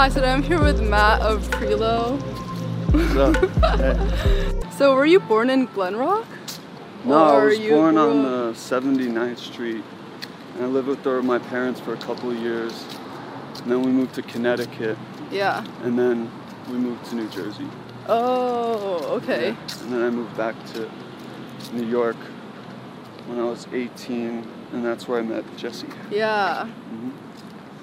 Hi, so I'm here with Matt of Prelow. Hey. So were you born in Glen Rock? No, I was born on the 79th Street. And I lived with uh, my parents for a couple of years. And then we moved to Connecticut. Yeah. And then we moved to New Jersey. Oh, okay. And then I moved back to New York when I was 18. And that's where I met Jesse. Yeah. Mhm.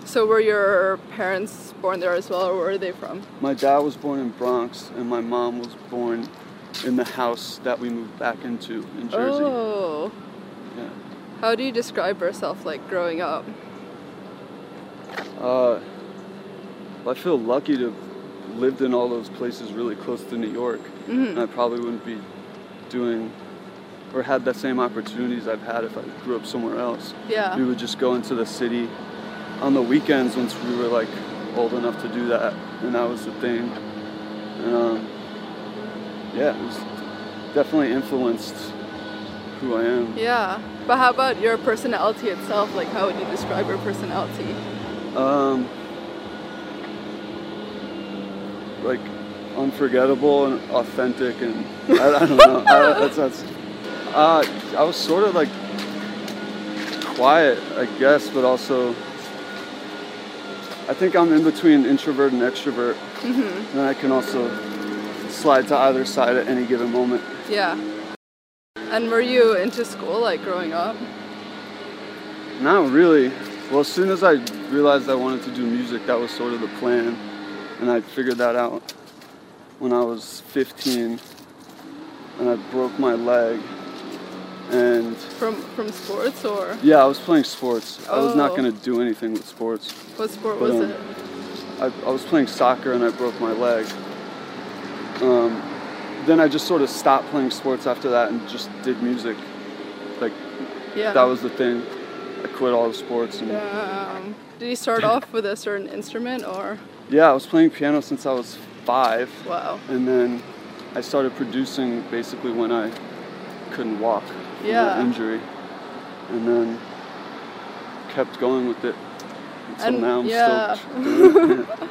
So were your parents born there as well, or where are they from? My dad was born in Bronx, and my mom was born in the house that we moved back into in Jersey. Oh. Yeah. How do you describe yourself like growing up? Uh, I feel lucky to have lived in all those places really close to New York. Mhm. And I probably wouldn't be doing or had the same opportunities I've had if I grew up somewhere else. Yeah. We would just go into the city on the weekends once we were like old enough to do that, and that was the thing. And um, yeah, it was definitely influenced who I am. Yeah. But how about your personality itself? Like, how would you describe your personality? Um, like unforgettable and authentic, and I, I don't know. I, that's that's. Uh, I was sort of like quiet, I guess, but also I think I'm in between introvert and extrovert, Mm-hmm. and I can also slide to either side at any given moment. Yeah. And were you into school like growing up? Not really. Well, as soon as I realized I wanted to do music, that was sort of the plan. And I figured that out when I was 15 and I broke my leg. And From from sports or yeah, I was playing sports. I was not Oh. going to do anything with sports. what sport But, was um, it? I, I was playing soccer and I broke my leg. Um, then I just sort of stopped playing sports after that and just did music. Like, Yeah. that was the thing. I quit all the sports and Um, did you start off with a certain instrument or? Yeah, I was playing piano since I was five, Wow. and then I started producing basically when I couldn't walk Yeah. injury, and then kept going with it until And- now. I'm yeah. still.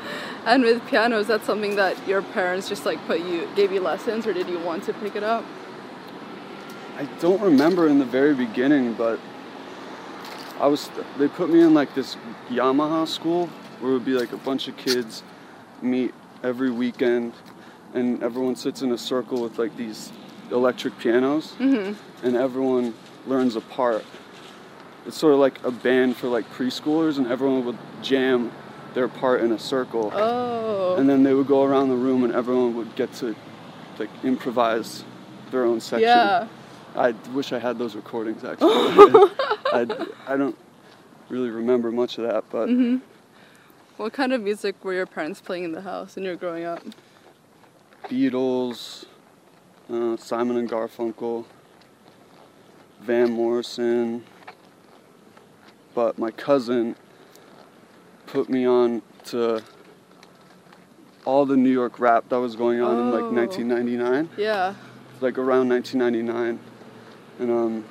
And with piano, is that something that your parents just like put you gave you lessons, or did you want to pick it up? I don't remember in the very beginning, but I was. They put me in like this Yamaha school where it would be like a bunch of kids meet every weekend, and everyone sits in a circle with like these electric pianos, Mm-hmm. and everyone learns a part. It's sort of like a band for like preschoolers, and everyone would jam their part in a circle, Oh. and then they would go around the room, and everyone would get to like improvise their own section. yeah. I wish I had those recordings actually. I, I don't really remember much of that, but Mm-hmm. What kind of music were your parents playing in the house when you were growing up? Beatles, uh, Simon and Garfunkel, Van Morrison. But my cousin put me on to all the New York rap that was going on in Oh. like 1999. Yeah. like around 1999, and um,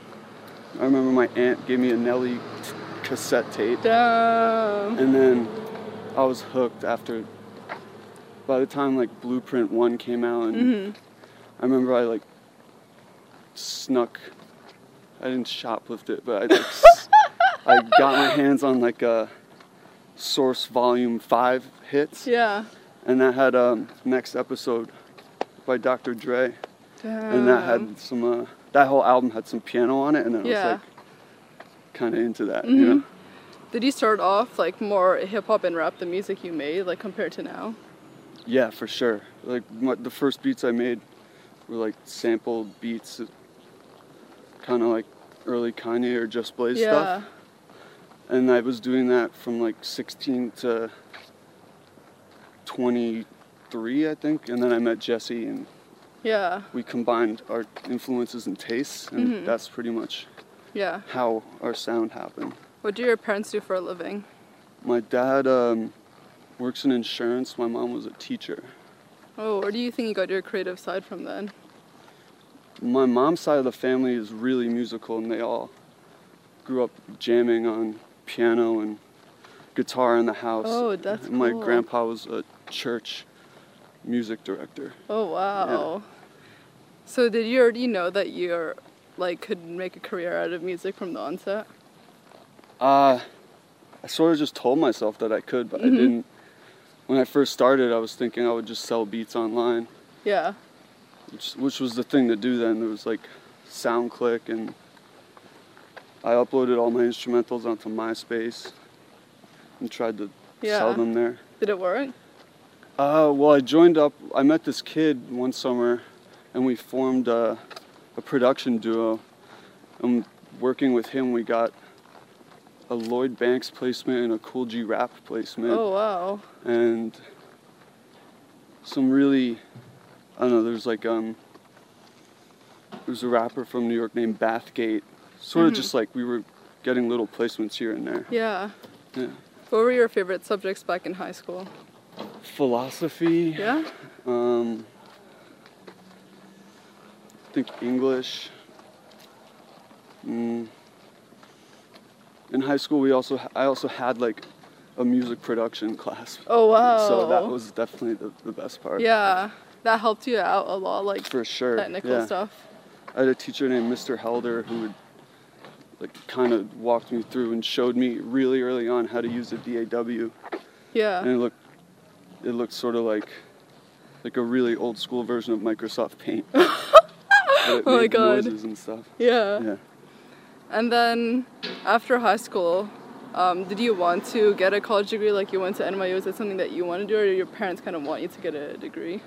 I remember my aunt gave me a Nelly cassette tape, Damn. and then I was hooked after. By the time like Blueprint One came out, and hmm I remember I like snuck. I didn't shoplift it, but I like, I got my hands on like a Source Volume Five hits, Yeah. and that had um, next episode by Dr. Dre. Damn. and that had some uh, that whole album had some piano on it and I was like kind of into that Mhm. you know Did you start off like more hip hop and rap, the music you made, like compared to now? yeah for sure like my, the first beats i made were like sampled beats kind of like early kanye or just blaze yeah. stuff and i was doing that from like 16 to 23 i think and then i met jesse and Yeah. we combined our influences and tastes and Mhm. that's pretty much Yeah. how our sound happened What do your parents do for a living? My dad um, works in insurance. My mom was a teacher. Oh, where do you think you got your creative side from then? My mom's side of the family is really musical, and they all grew up jamming on piano and guitar in the house. Oh, that's and my cool. grandpa was a church music director. Oh wow. So did you already know that you're like could make a career out of music from the onset? Uh, I sort of just told myself that I could, but I Mhm. didn't. When I first started, I was thinking I would just sell beats online, Yeah. which, which was the thing to do then. There was like SoundClick, and I uploaded all my instrumentals onto MySpace and tried to Yeah. sell them there. Did it work? Uh, well, I joined up. I met this kid one summer, and we formed a, a production duo. And working with him, we got a Lloyd Banks placement and a Kool G Rap placement, Oh wow. and some really, I don't know. There's like um, there's a rapper from New York named Bathgate. Sort of Mhm. just like we were getting little placements here and there. Yeah. Yeah. What were your favorite subjects back in high school? Philosophy. Yeah. Um, I think English. Mm. In high school, we also I also had like a music production class. Oh wow. So that was definitely the, the best part. Yeah. That helped you out a lot, like For sure. technical yeah. stuff. I had a teacher named Mr. Helder who would like kind of walked me through and showed me really early on how to use a DAW, Yeah. and it looked it looked sort of like like a really old school version of Microsoft Paint. Oh my God. Noises and stuff. Yeah. Yeah. And then after high school, um, did you want to get a college degree like you went to NYU? Is that something that you want to do, or your parents kind of want you to get a degree?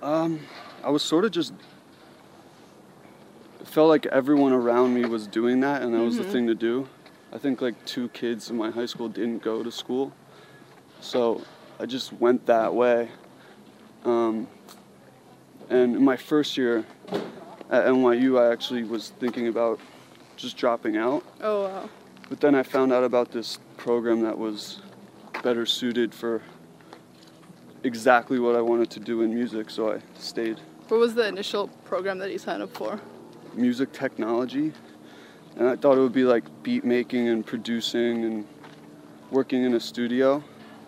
Um, I was sort of just felt like everyone around me was doing that, and that was the Mhm. thing to do. I think like two kids in my high school didn't go to school, so I just went that way. Um, and in my first year at NYU, I actually was thinking about just dropping out. Oh wow. But then I found out about this program that was better suited for exactly what I wanted to do in music, so I stayed. What was the initial program that you signed up for? Music technology, and I thought it would be like beat making and producing and working in a studio.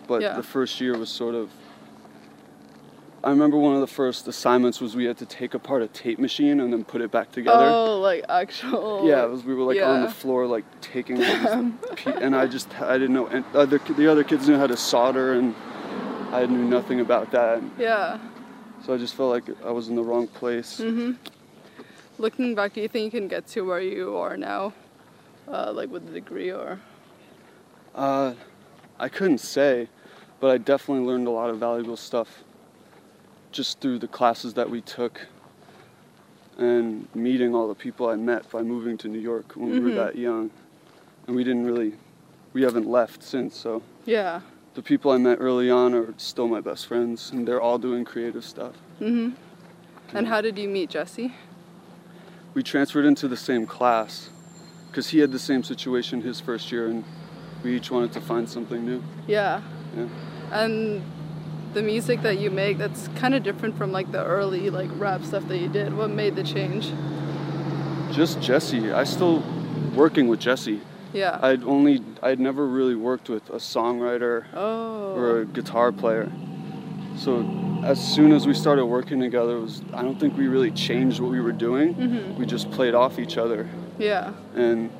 But Yeah. the first year was sort of. I remember one of the first assignments was we had to take apart a tape machine and then put it back together. Oh, like actual. Yeah, it was, we were like on the floor, like taking pe- and I just I didn't know. And other the other kids knew how to solder, and I knew nothing about that. Yeah. So I just felt like I was in the wrong place. Mhm. Looking back, do you think you can get to where you are now, uh, like with a degree or? Uh, I couldn't say, but I definitely learned a lot of valuable stuff just through the classes that we took and meeting all the people I met by moving to New York when we Mhm. were that young. And we didn't really, we haven't left since, so Yeah. the people I met early on are still my best friends, and they're all doing creative stuff. Mhm. And how did you meet Jesse? We transferred into the same class because he had the same situation his first year, and we each wanted to find something new. Yeah. Yeah. And the music that you make, that's kind of different from like the early like rap stuff that you did. What made the change? Just Jesse. I still working with Jesse. Yeah. I'd only I'd never really worked with a songwriter oh. or a guitar player. So as soon as we started working together, it was I don't think we really changed what we were doing. Mm-hmm. We just played off each other, Yeah. and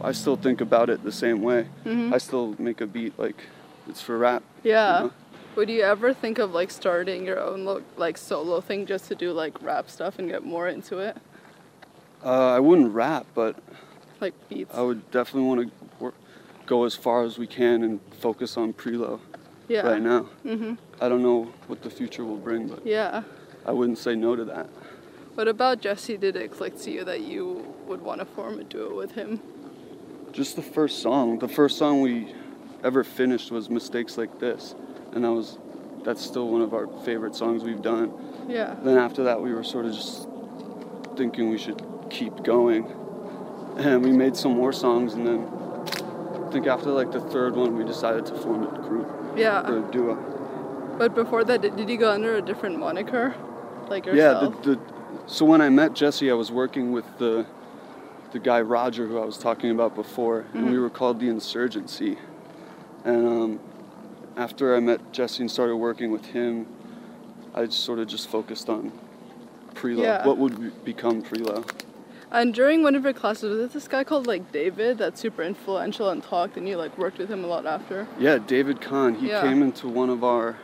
I still think about it the same way. Mm-hmm. I still make a beat like it's for rap. Yeah. know? Would you ever think of like starting your own like solo thing just to do like rap stuff and get more into it, Uh, I wouldn't rap, but like beats? I would definitely want to work, go as far as we can and focus on Prelow yeah. right now. Mhm. I don't know what the future will bring, but Yeah. I wouldn't say no to that. What about Jesse? Did it click to you that you would want to form a duo with him? Just the first song. The first song we ever finished was Mistakes Like This. And that was that's still one of our favorite songs we've done. Yeah. Then after that we were sort of just thinking we should keep going. And we made some more songs and then I think after like the third one we decided to form a group or Yeah. a duo. But before that, did, did you go under a different moniker, like Yeah, yourself? the, the so when I met Jesse I was working with the the guy Roger who I was talking about before and we Mhm. were called the Insurgency. And um, after I met Jesse and started working with him, I sort of just focused on Prelow. Yeah. What would be- become Prelow? And during one of your classes, was there this guy called like David that's super influential and talked, and you like worked with him a lot after? Yeah, David Kahne. He Yeah. came into one of our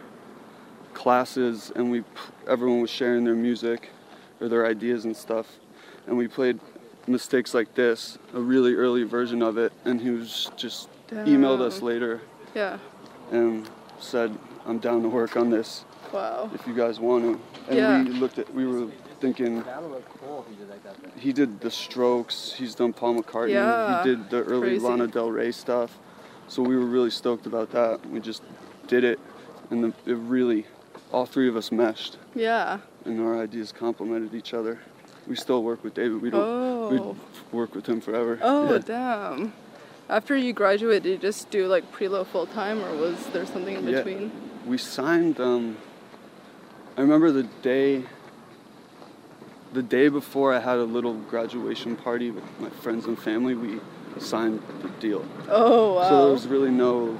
classes, and we everyone was sharing their music or their ideas and stuff, and we played mistakes like this, a really early version of it, and he was just emailed us later Yeah. And said, "I'm down to work on this Wow. if you guys want to." And Yeah. we looked at, we were thinking. That would look cool if you did like that. Though. He did the Strokes. He's done Paul McCartney. Yeah, He did the early crazy. Lana Del Rey stuff. So we were really stoked about that. We just did it, and the, it really, all three of us meshed, Yeah. and our ideas complemented each other. We still work with David. We don't. Oh. We work with him forever. Oh, Yeah. damn. After you graduated, did you just do like Prelow full time, or was there something in between? Yeah. We signed. Um, I remember the day. The day before I had a little graduation party with my friends and family, we signed the deal. Oh wow. So there was really no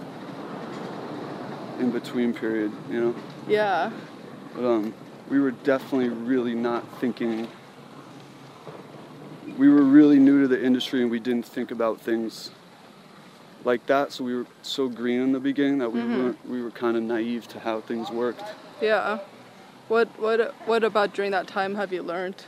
in between period, you know. yeah. But um, we were definitely really not thinking. We were really new to the industry and we didn't think about things like that. So we were so green in the beginning that we Mhm. weren't. We were kind of naive to how things worked. Yeah. What what what about during that time have you learned?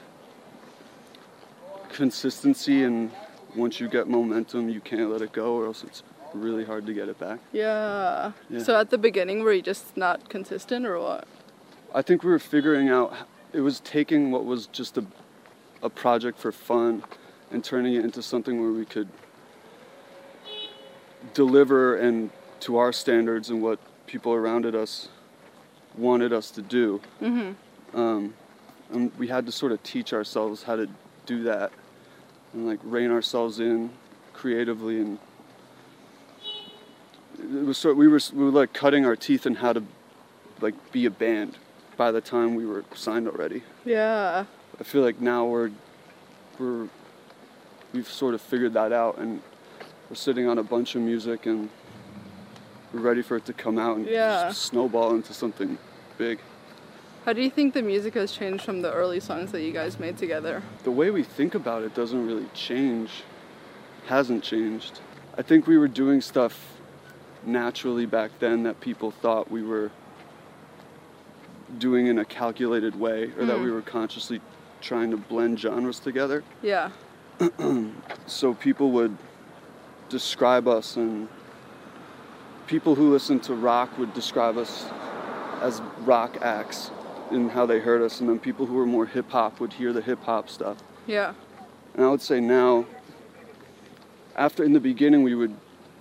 Consistency and once you get momentum, you can't let it go, or else it's really hard to get it back. Yeah. Yeah. So at the beginning, were you just not consistent, or what? I think we were figuring out it was taking what was just a a project for fun and turning it into something where we could deliver and to our standards and what people around us wanted us to do. Mhm. Um, and we had to sort of teach ourselves how to do that and like rein ourselves in creatively and it was sort we were we were like cutting our teeth in how to like be a band by the time we were signed already. Yeah. I feel like now we're we're we've sort of figured that out and we're sitting on a bunch of music and we're ready for it to come out and Yeah. snowball into something big. How do you think the music has changed from the early songs that you guys made together? The way we think about it doesn't really change. Hasn't changed. I think we were doing stuff naturally back then that people thought we were doing in a calculated way or that Mm. we were consciously trying to blend genres together. Yeah. so people would describe us and people who listen to rock would describe us as rock acts in how they heard us and then people who were more hip hop would hear the hip hop stuff Yeah. and i would say now after in the beginning we would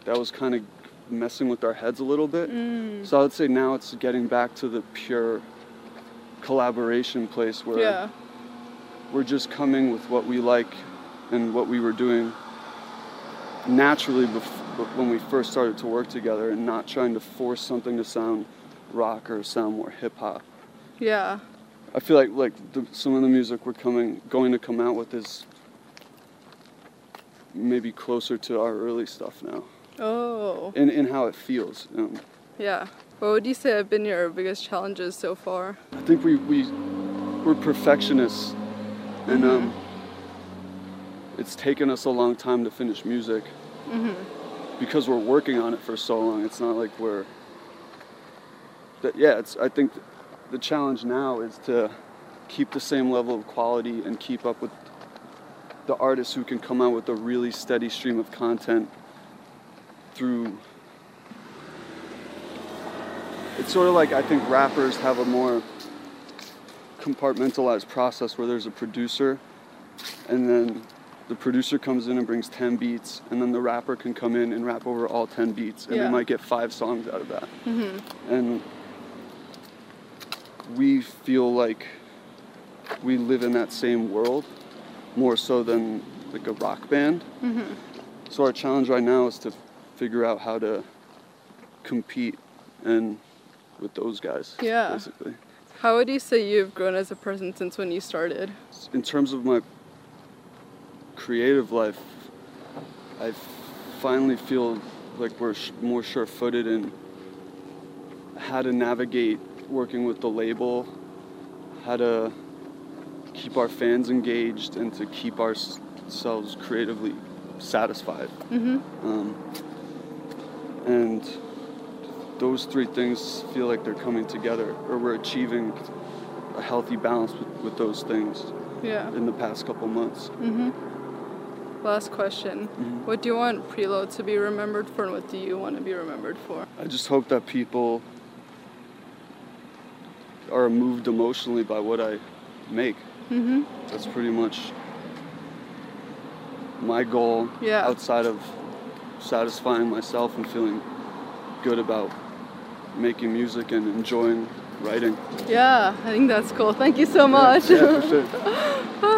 that was kind of messing with our heads a little bit Mm. so i would say now it's getting back to the pure collaboration place where Yeah. we're just coming with what we like and what we were doing naturally bef- when we first started to work together and not trying to force something to sound rock or sound more hip hop. Yeah. I feel like like the, some of the music we're coming going to come out with is maybe closer to our early stuff now Oh. in, in how it feels. Um, Yeah. What would you say have been your biggest challenges so far? I think we, we we're perfectionists and um, it's taken us a long time to finish music Mhm. because we're working on it for so long. It's not like we're that yeah. It's I think the challenge now is to keep the same level of quality and keep up with the artists who can come out with a really steady stream of content through it's sort of like I think rappers have a more compartmentalized process where there's a producer and then the producer comes in and brings 10 beats and then the rapper can come in and rap over all 10 beats and Yeah. they might get five songs out of that Mhm. and we feel like we live in that same world more so than like a rock band Mhm. so our challenge right now is to figure out how to compete and with those guys Yeah. basically How would you say you've grown as a person since when you started? in terms of my creative life, I finally feel like we're more sure-footed in how to navigate working with the label, how to keep our fans engaged, and to keep ourselves creatively satisfied. Mhm. Um, and those three things feel like they're coming together, or we're achieving a healthy balance with, with those things Yeah. in the past couple months. Mhm. Last question. Mhm. What do you want Prelow to be remembered for, and what do you want to be remembered for? I just hope that people are moved emotionally by what I make. Mhm. That's pretty much my goal Yeah. outside of satisfying myself and feeling good about making music and enjoying writing. Yeah, I think that's cool. Thank you so much. Yeah, for sure.